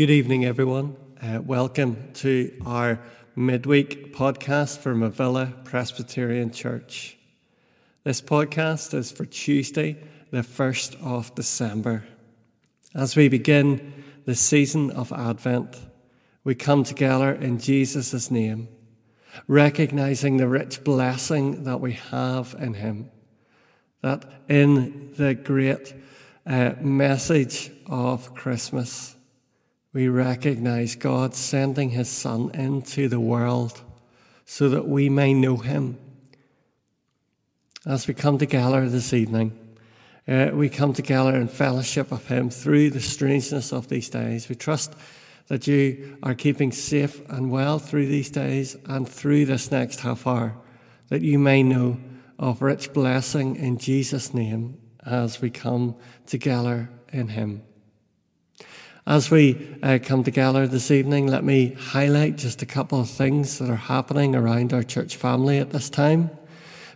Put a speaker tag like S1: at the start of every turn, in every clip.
S1: Good evening, everyone. Uh, welcome to our midweek podcast from Avila Presbyterian Church. This podcast is for Tuesday, the 1st of December. As we begin the season of Advent, we come together in Jesus' name, recognizing the rich blessing that we have in Him. That in the great uh, message of Christmas, we recognize God sending His Son into the world so that we may know Him. As we come together this evening, uh, we come together in fellowship of Him through the strangeness of these days. We trust that you are keeping safe and well through these days and through this next half hour, that you may know of rich blessing in Jesus' name as we come together in Him. As we uh, come together this evening, let me highlight just a couple of things that are happening around our church family at this time.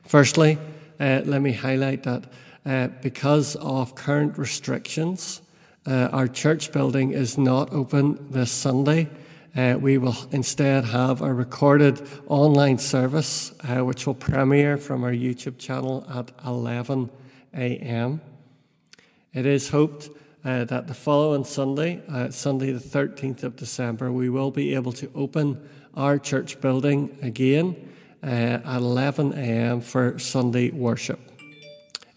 S1: Firstly, uh, let me highlight that uh, because of current restrictions, uh, our church building is not open this Sunday. Uh, we will instead have a recorded online service, uh, which will premiere from our YouTube channel at 11 a.m. It is hoped uh, that the following Sunday, uh, Sunday the 13th of December, we will be able to open our church building again uh, at 11 a.m. for Sunday worship.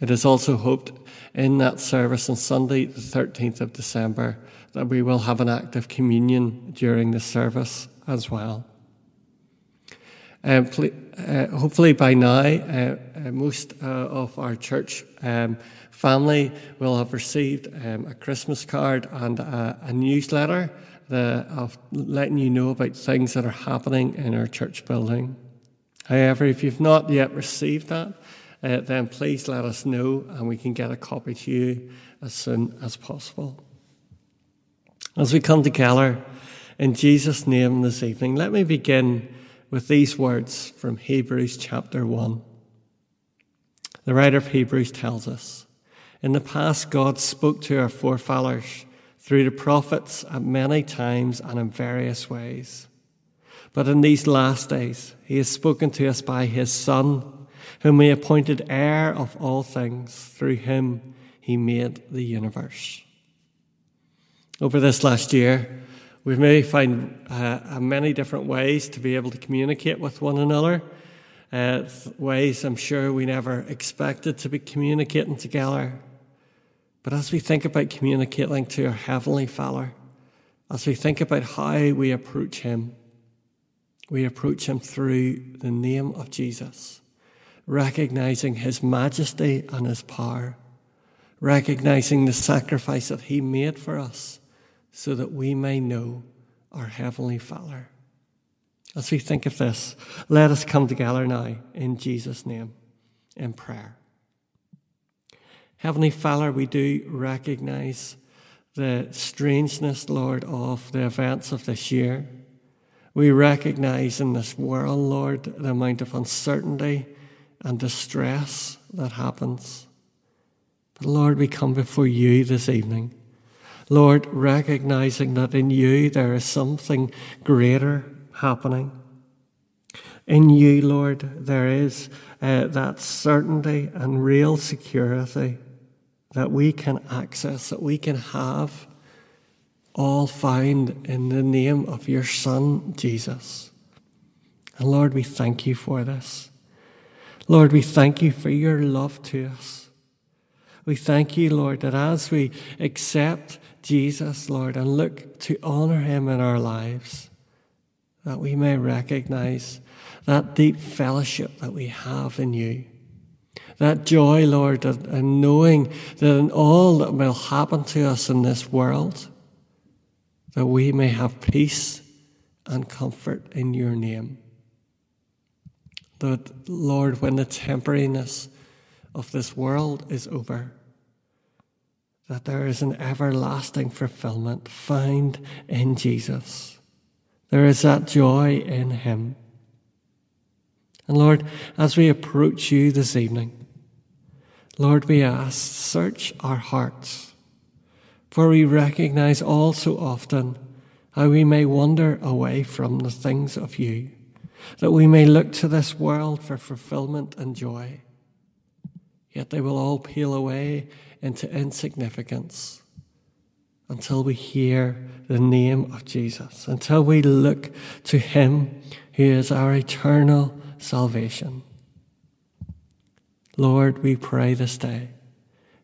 S1: It is also hoped in that service on Sunday, the 13th of December, that we will have an act of communion during the service as well. Um, uh, hopefully, by now, uh, uh, most uh, of our church um, family will have received um, a Christmas card and a, a newsletter of letting you know about things that are happening in our church building. However, if you've not yet received that, uh, then please let us know and we can get a copy to you as soon as possible. As we come together in Jesus' name this evening, let me begin with these words from Hebrews chapter 1. The writer of Hebrews tells us in the past, God spoke to our forefathers through the prophets at many times and in various ways. But in these last days, He has spoken to us by His Son, whom He appointed heir of all things. Through Him, He made the universe. Over this last year, we've maybe found uh, many different ways to be able to communicate with one another. Uh, ways I'm sure we never expected to be communicating together. But as we think about communicating to our Heavenly Father, as we think about how we approach Him, we approach Him through the name of Jesus, recognizing His majesty and His power, recognizing the sacrifice that He made for us so that we may know our Heavenly Father. As we think of this, let us come together now in Jesus' name in prayer. Heavenly Father, we do recognize the strangeness, Lord, of the events of this year. We recognize in this world, Lord, the amount of uncertainty and distress that happens. But Lord, we come before you this evening. Lord, recognizing that in you there is something greater happening. In you, Lord, there is uh, that certainty and real security that we can access, that we can have, all found in the name of your Son, Jesus. And Lord, we thank you for this. Lord, we thank you for your love to us. We thank you, Lord, that as we accept Jesus, Lord, and look to honor him in our lives, that we may recognize that deep fellowship that we have in you. That joy, Lord, and knowing that in all that will happen to us in this world, that we may have peace and comfort in your name. That, Lord, when the temporariness of this world is over, that there is an everlasting fulfillment found in Jesus. There is that joy in Him. And Lord, as we approach you this evening, Lord, we ask, search our hearts, for we recognize all so often how we may wander away from the things of you, that we may look to this world for fulfillment and joy. Yet they will all peel away into insignificance until we hear the name of Jesus, until we look to Him who is our eternal salvation. Lord, we pray this day,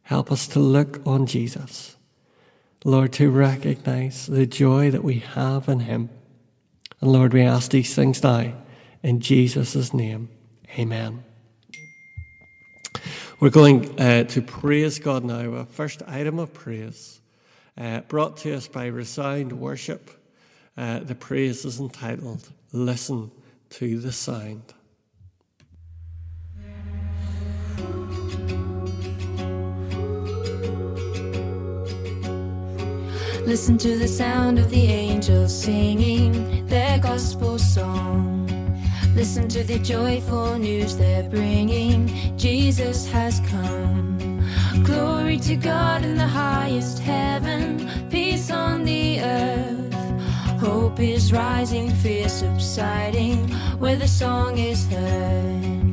S1: help us to look on Jesus. Lord, to recognize the joy that we have in Him. And Lord, we ask these things now in Jesus' name. Amen. We're going uh, to praise God now. Our first item of praise uh, brought to us by Resound Worship. Uh, the praise is entitled Listen to the Sound.
S2: Listen to the sound of the angels singing their gospel song. Listen to the joyful news they're bringing. Jesus has come. Glory to God in the highest heaven, peace on the earth. Hope is rising, fear subsiding, where the song is heard.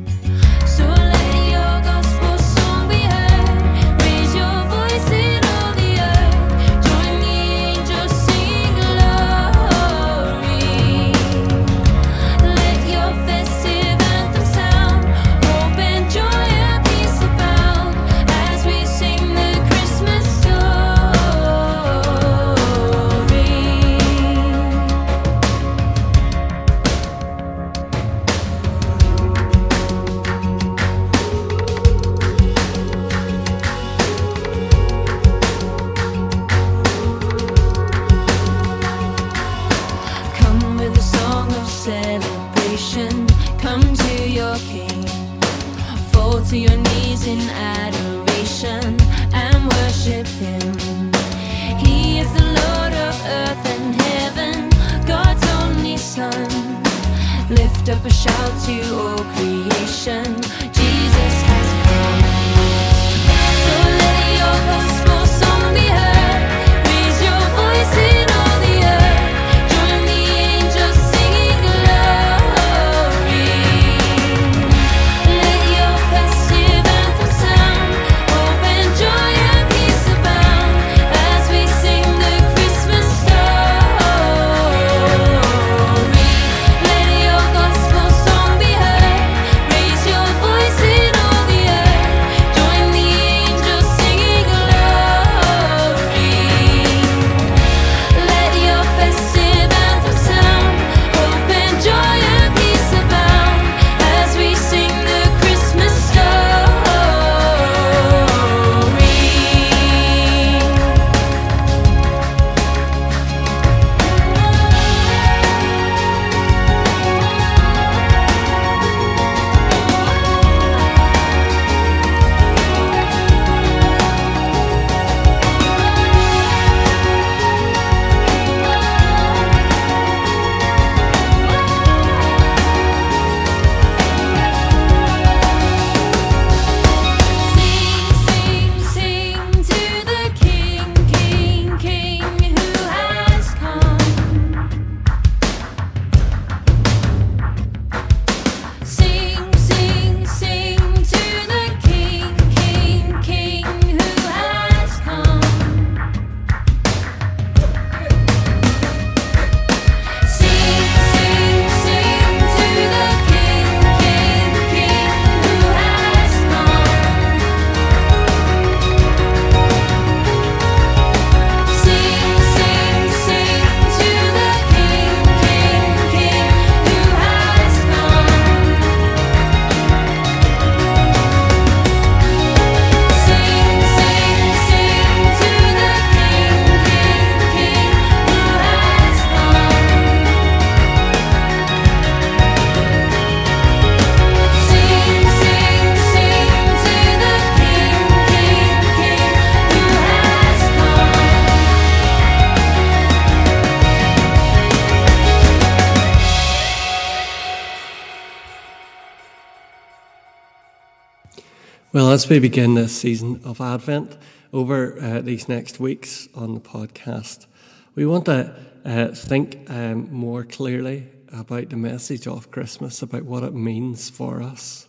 S1: Well, as we begin this season of Advent, over uh, these next weeks on the podcast, we want to uh, think um, more clearly about the message of Christmas, about what it means for us.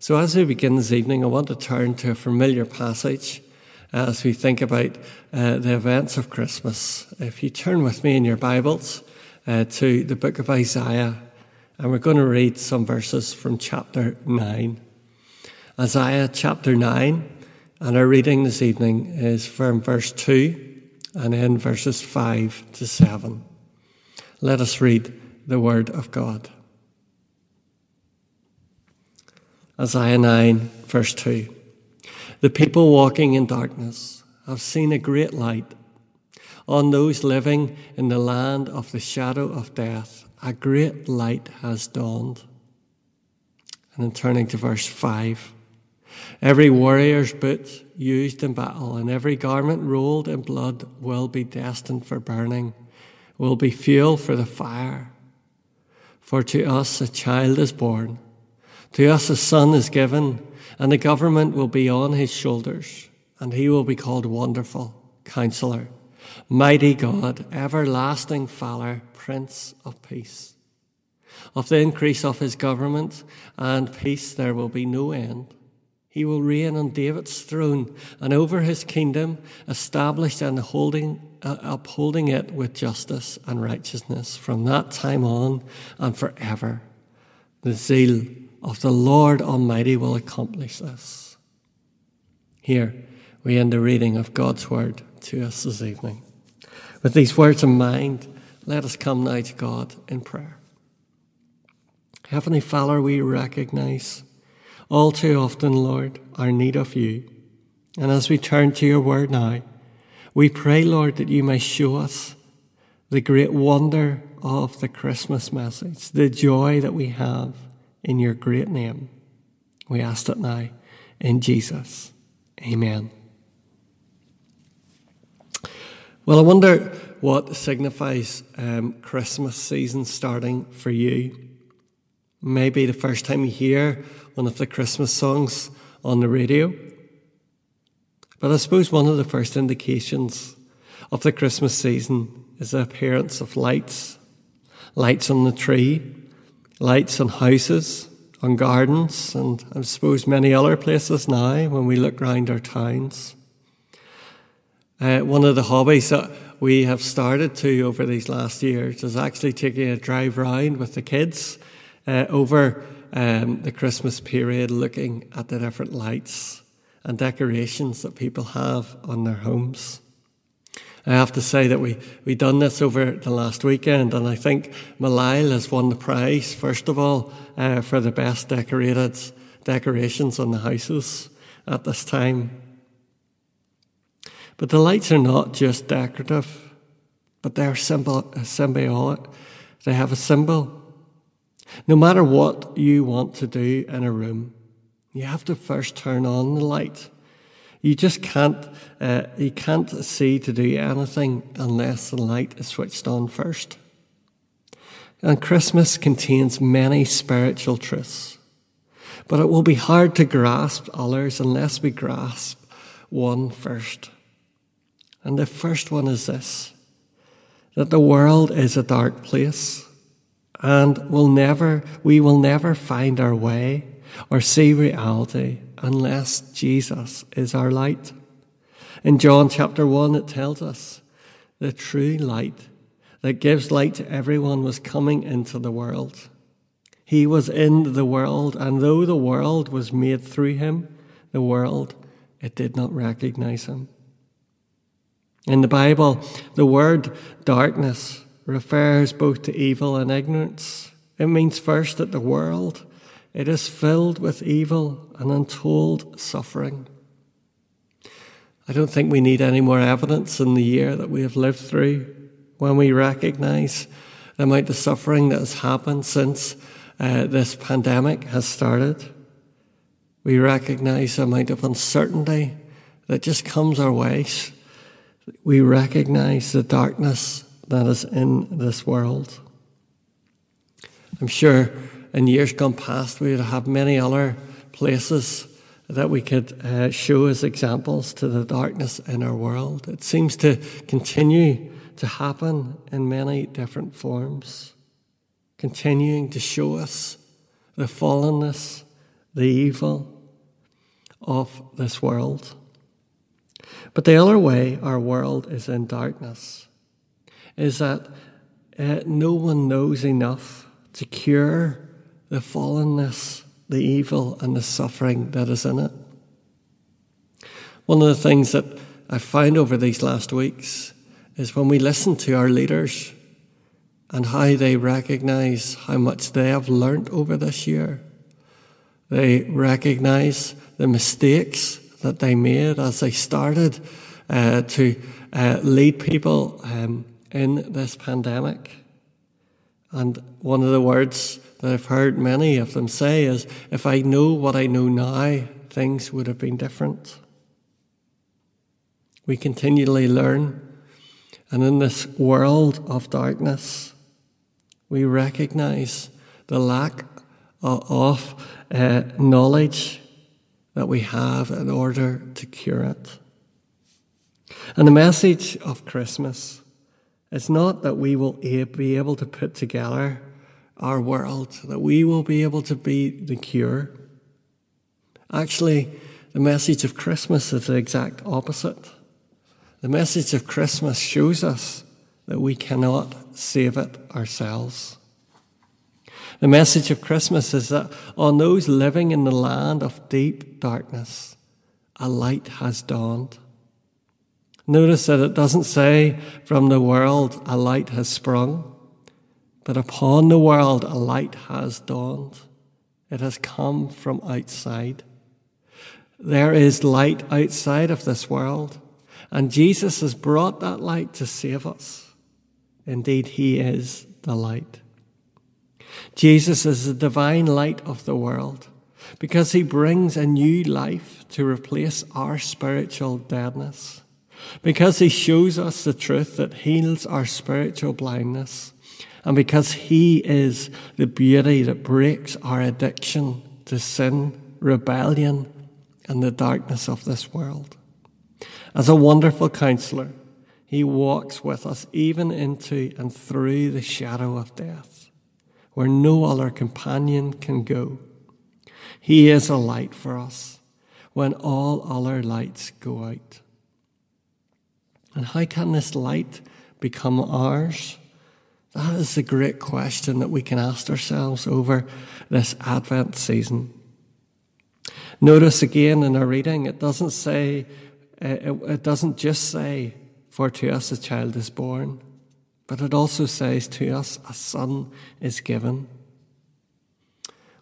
S1: So, as we begin this evening, I want to turn to a familiar passage as we think about uh, the events of Christmas. If you turn with me in your Bibles uh, to the book of Isaiah, and we're going to read some verses from chapter 9. Isaiah chapter 9, and our reading this evening is from verse 2 and then verses 5 to 7. Let us read the word of God. Isaiah 9, verse 2. The people walking in darkness have seen a great light. On those living in the land of the shadow of death, a great light has dawned. And then turning to verse 5. Every warrior's boot used in battle and every garment rolled in blood will be destined for burning, will be fuel for the fire. For to us a child is born, to us a son is given, and the government will be on his shoulders, and he will be called Wonderful, Counselor, Mighty God, Everlasting Father, Prince of Peace. Of the increase of his government and peace there will be no end he will reign on David's throne and over his kingdom, established and holding, uh, upholding it with justice and righteousness from that time on and forever. The zeal of the Lord Almighty will accomplish this. Here we end the reading of God's word to us this evening. With these words in mind, let us come now to God in prayer. Heavenly Father, we recognize all too often, Lord, our need of you. And as we turn to your word now, we pray, Lord, that you may show us the great wonder of the Christmas message, the joy that we have in your great name. We ask it now in Jesus. Amen. Well, I wonder what signifies um, Christmas season starting for you. Maybe the first time you hear one of the Christmas songs on the radio. But I suppose one of the first indications of the Christmas season is the appearance of lights. Lights on the tree, lights on houses, on gardens, and I suppose many other places now when we look round our towns. Uh, one of the hobbies that we have started to over these last years is actually taking a drive round with the kids uh, over um, the Christmas period looking at the different lights and decorations that people have on their homes. I have to say that we, we done this over the last weekend, and I think Malile has won the prize, first of all, uh, for the best decorated decorations on the houses at this time. But the lights are not just decorative, but they're symbol, symbiotic. They have a symbol no matter what you want to do in a room, you have to first turn on the light. You just can't, uh, you can't see to do anything unless the light is switched on first. And Christmas contains many spiritual truths, but it will be hard to grasp others unless we grasp one first. And the first one is this that the world is a dark place and will never, we will never find our way or see reality unless Jesus is our light. In John chapter 1, it tells us the true light that gives light to everyone was coming into the world. He was in the world, and though the world was made through him, the world, it did not recognize him. In the Bible, the word darkness refers both to evil and ignorance. It means first that the world it is filled with evil and untold suffering. I don't think we need any more evidence in the year that we have lived through when we recognize the amount of suffering that has happened since uh, this pandemic has started. We recognize the amount of uncertainty that just comes our way. We recognize the darkness that is in this world. I'm sure in years gone past we would have many other places that we could uh, show as examples to the darkness in our world. It seems to continue to happen in many different forms, continuing to show us the fallenness, the evil of this world. But the other way our world is in darkness is that uh, no one knows enough to cure the fallenness, the evil, and the suffering that is in it. One of the things that I found over these last weeks is when we listen to our leaders and how they recognize how much they have learnt over this year. They recognize the mistakes that they made as they started uh, to uh, lead people um, in this pandemic. And one of the words that I've heard many of them say is if I know what I know now, things would have been different. We continually learn, and in this world of darkness, we recognize the lack of uh, knowledge that we have in order to cure it. And the message of Christmas is not that we will be able to put together our world, that we will be able to be the cure. Actually, the message of Christmas is the exact opposite. The message of Christmas shows us that we cannot save it ourselves. The message of Christmas is that on those living in the land of deep darkness, a light has dawned. Notice that it doesn't say from the world a light has sprung, but upon the world a light has dawned. It has come from outside. There is light outside of this world, and Jesus has brought that light to save us. Indeed, He is the light. Jesus is the divine light of the world because He brings a new life to replace our spiritual deadness because He shows us the truth that heals our spiritual blindness, and because He is the beauty that breaks our addiction to sin, rebellion, and the darkness of this world. As a wonderful counselor, He walks with us even into and through the shadow of death, where no other companion can go. He is a light for us when all other lights go out. And how can this light become ours? That is the great question that we can ask ourselves over this Advent season. Notice again in our reading, it doesn't say, it doesn't just say, for to us a child is born, but it also says to us a son is given.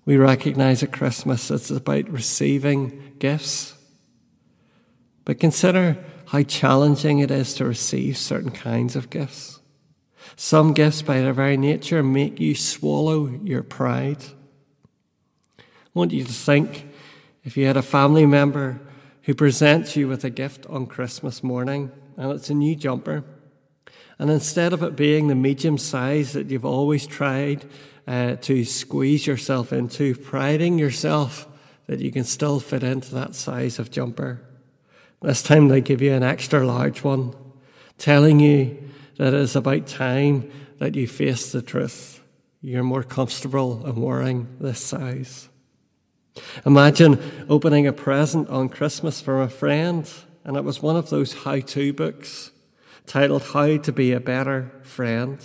S1: We recognize at Christmas it's about receiving gifts. But consider how challenging it is to receive certain kinds of gifts. Some gifts, by their very nature, make you swallow your pride. I want you to think if you had a family member who presents you with a gift on Christmas morning and it's a new jumper, and instead of it being the medium size that you've always tried uh, to squeeze yourself into, priding yourself that you can still fit into that size of jumper, this time they give you an extra large one, telling you that it is about time that you face the truth. You're more comfortable in wearing this size. Imagine opening a present on Christmas from a friend, and it was one of those how to books titled How to Be a Better Friend.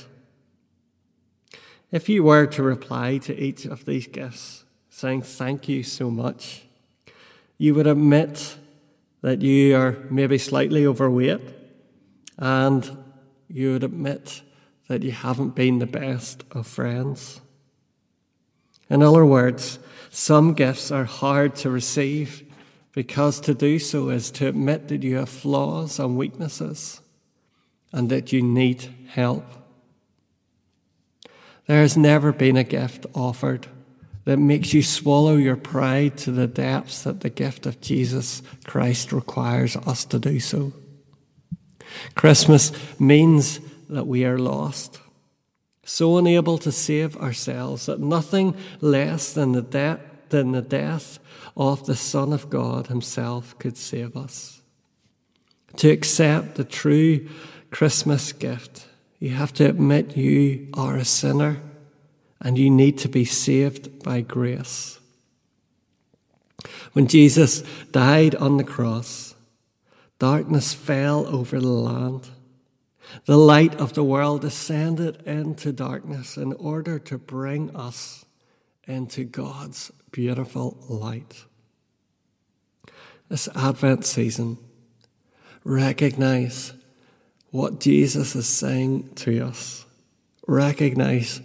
S1: If you were to reply to each of these gifts saying thank you so much, you would admit that you are maybe slightly overweight and you would admit that you haven't been the best of friends. In other words, some gifts are hard to receive because to do so is to admit that you have flaws and weaknesses and that you need help. There has never been a gift offered that makes you swallow your pride to the depths that the gift of Jesus Christ requires us to do so. Christmas means that we are lost, so unable to save ourselves that nothing less than the, de- than the death of the Son of God Himself could save us. To accept the true Christmas gift. You have to admit you are a sinner and you need to be saved by grace. When Jesus died on the cross, darkness fell over the land. The light of the world descended into darkness in order to bring us into God's beautiful light. This Advent season, recognize what Jesus is saying to us. Recognize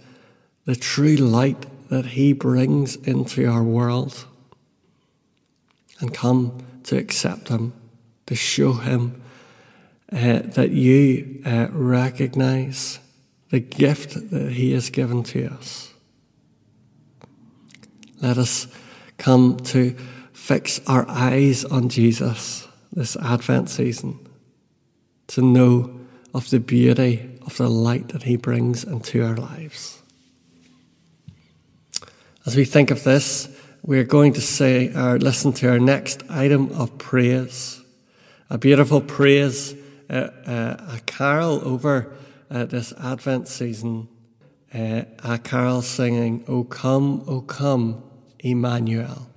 S1: the true light that He brings into our world and come to accept Him, to show Him uh, that you uh, recognize the gift that He has given to us. Let us come to fix our eyes on Jesus this Advent season, to know of the beauty of the light that He brings into our lives. As we think of this, we're going to say or listen to our next item of praise. A beautiful praise, uh, uh, a carol over uh, this Advent season, uh, a carol singing, O come, O come, Emmanuel.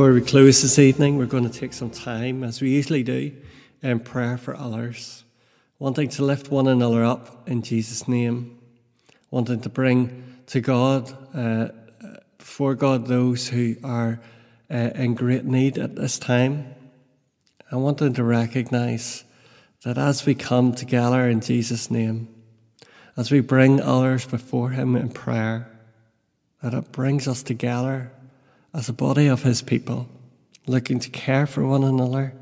S1: Before we close this evening, we're going to take some time, as we usually do, in prayer for others, wanting to lift one another up in Jesus' name, wanting to bring to God, uh, before God, those who are uh, in great need at this time. I wanting to recognize that as we come together in Jesus' name, as we bring others before Him in prayer, that it brings us together as a body of His people, looking to care for one another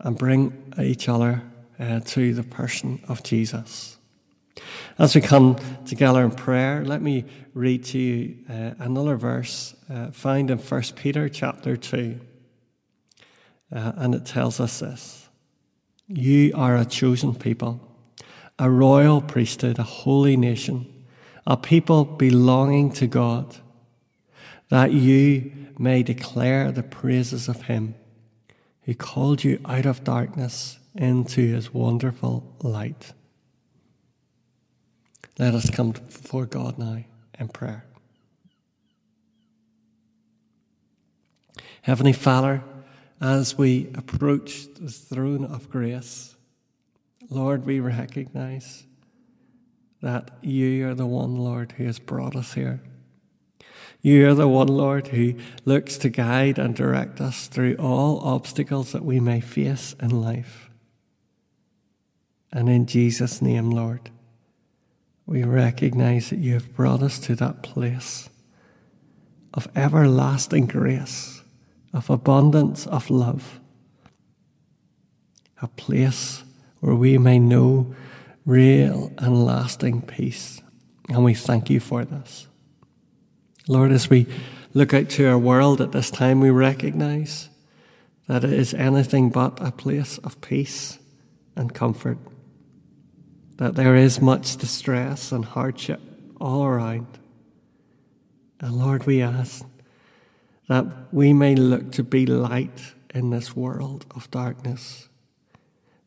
S1: and bring each other uh, to the person of Jesus. As we come together in prayer, let me read to you uh, another verse uh, found in 1 Peter chapter 2. Uh, and it tells us this You are a chosen people, a royal priesthood, a holy nation, a people belonging to God that you may declare the praises of him who called you out of darkness into his wonderful light. Let us come before God now in prayer. Heavenly Father, as we approach the throne of grace, Lord, we recognize that you are the one, Lord, who has brought us here. You are the one, Lord, who looks to guide and direct us through all obstacles that we may face in life. And in Jesus' name, Lord, we recognize that you have brought us to that place of everlasting grace, of abundance of love, a place where we may know real and lasting peace. And we thank you for this. Lord, as we look out to our world at this time, we recognize that it is anything but a place of peace and comfort, that there is much distress and hardship all around. And Lord, we ask that we may look to be light in this world of darkness,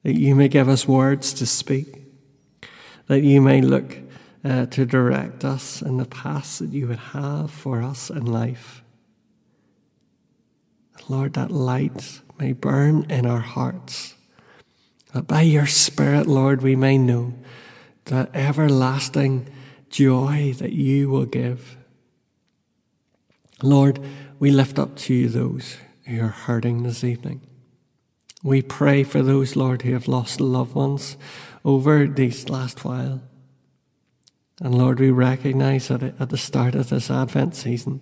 S1: that you may give us words to speak, that you may look uh, to direct us in the path that you would have for us in life. Lord, that light may burn in our hearts, that by your Spirit, Lord, we may know that everlasting joy that you will give. Lord, we lift up to you those who are hurting this evening. We pray for those, Lord, who have lost loved ones over these last while. And Lord, we recognize that at the start of this Advent season,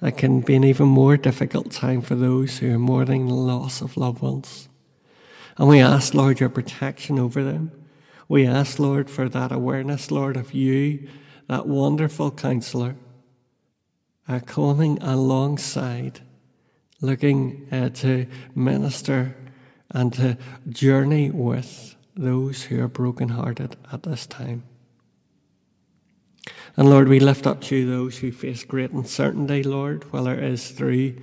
S1: it can be an even more difficult time for those who are mourning the loss of loved ones. And we ask, Lord, your protection over them. We ask, Lord, for that awareness, Lord, of you, that wonderful counselor, uh, coming alongside, looking uh, to minister and to journey with those who are brokenhearted at this time. And Lord, we lift up to you those who face great uncertainty, Lord, whether it is through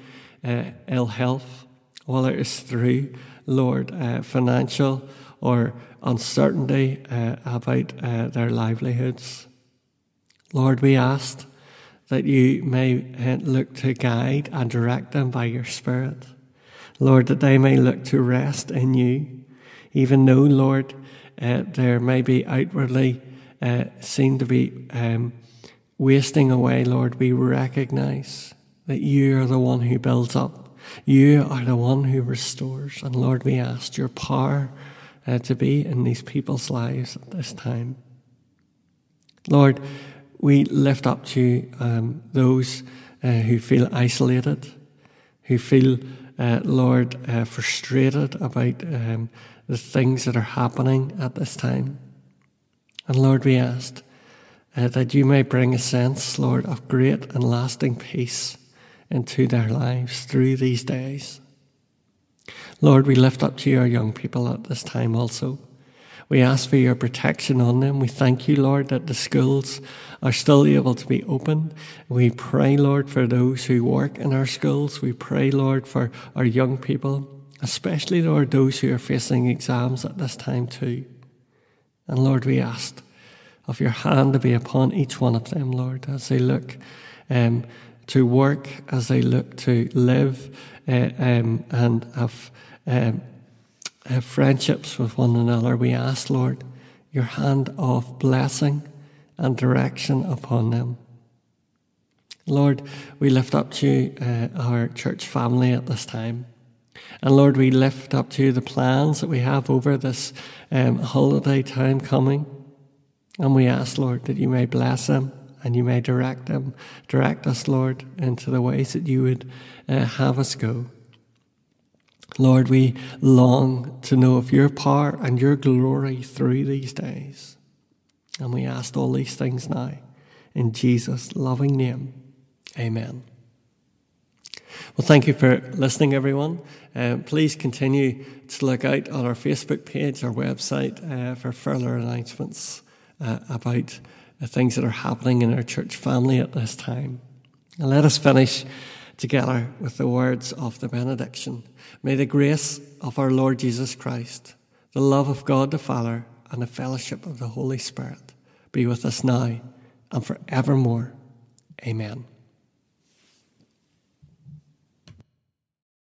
S1: uh, ill health, whether it is through, Lord, uh, financial or uncertainty uh, about uh, their livelihoods. Lord, we ask that you may uh, look to guide and direct them by your Spirit. Lord, that they may look to rest in you, even though, Lord, uh, there may be outwardly uh, seem to be um, wasting away, Lord, we recognize that you are the one who builds up. You are the one who restores. And Lord, we ask your power uh, to be in these people's lives at this time. Lord, we lift up to you um, those uh, who feel isolated, who feel, uh, Lord, uh, frustrated about um, the things that are happening at this time. And Lord, we ask uh, that you may bring a sense, Lord, of great and lasting peace into their lives through these days. Lord, we lift up to you our young people at this time also. We ask for your protection on them. We thank you, Lord, that the schools are still able to be open. We pray, Lord, for those who work in our schools. We pray, Lord, for our young people, especially, Lord, those who are facing exams at this time too. And Lord, we ask of your hand to be upon each one of them, Lord, as they look um, to work, as they look to live uh, um, and have, um, have friendships with one another, we ask, Lord, your hand of blessing and direction upon them. Lord, we lift up to you uh, our church family at this time. And Lord, we lift up to you the plans that we have over this um, holiday time coming. And we ask, Lord, that you may bless them and you may direct them, direct us, Lord, into the ways that you would uh, have us go. Lord, we long to know of your power and your glory through these days. And we ask all these things now in Jesus' loving name. Amen. Well, thank you for listening, everyone. Uh, please continue to look out on our Facebook page, our website, uh, for further announcements uh, about the things that are happening in our church family at this time. And let us finish together with the words of the benediction. May the grace of our Lord Jesus Christ, the love of God the Father, and the fellowship of the Holy Spirit be with us now and forevermore. Amen.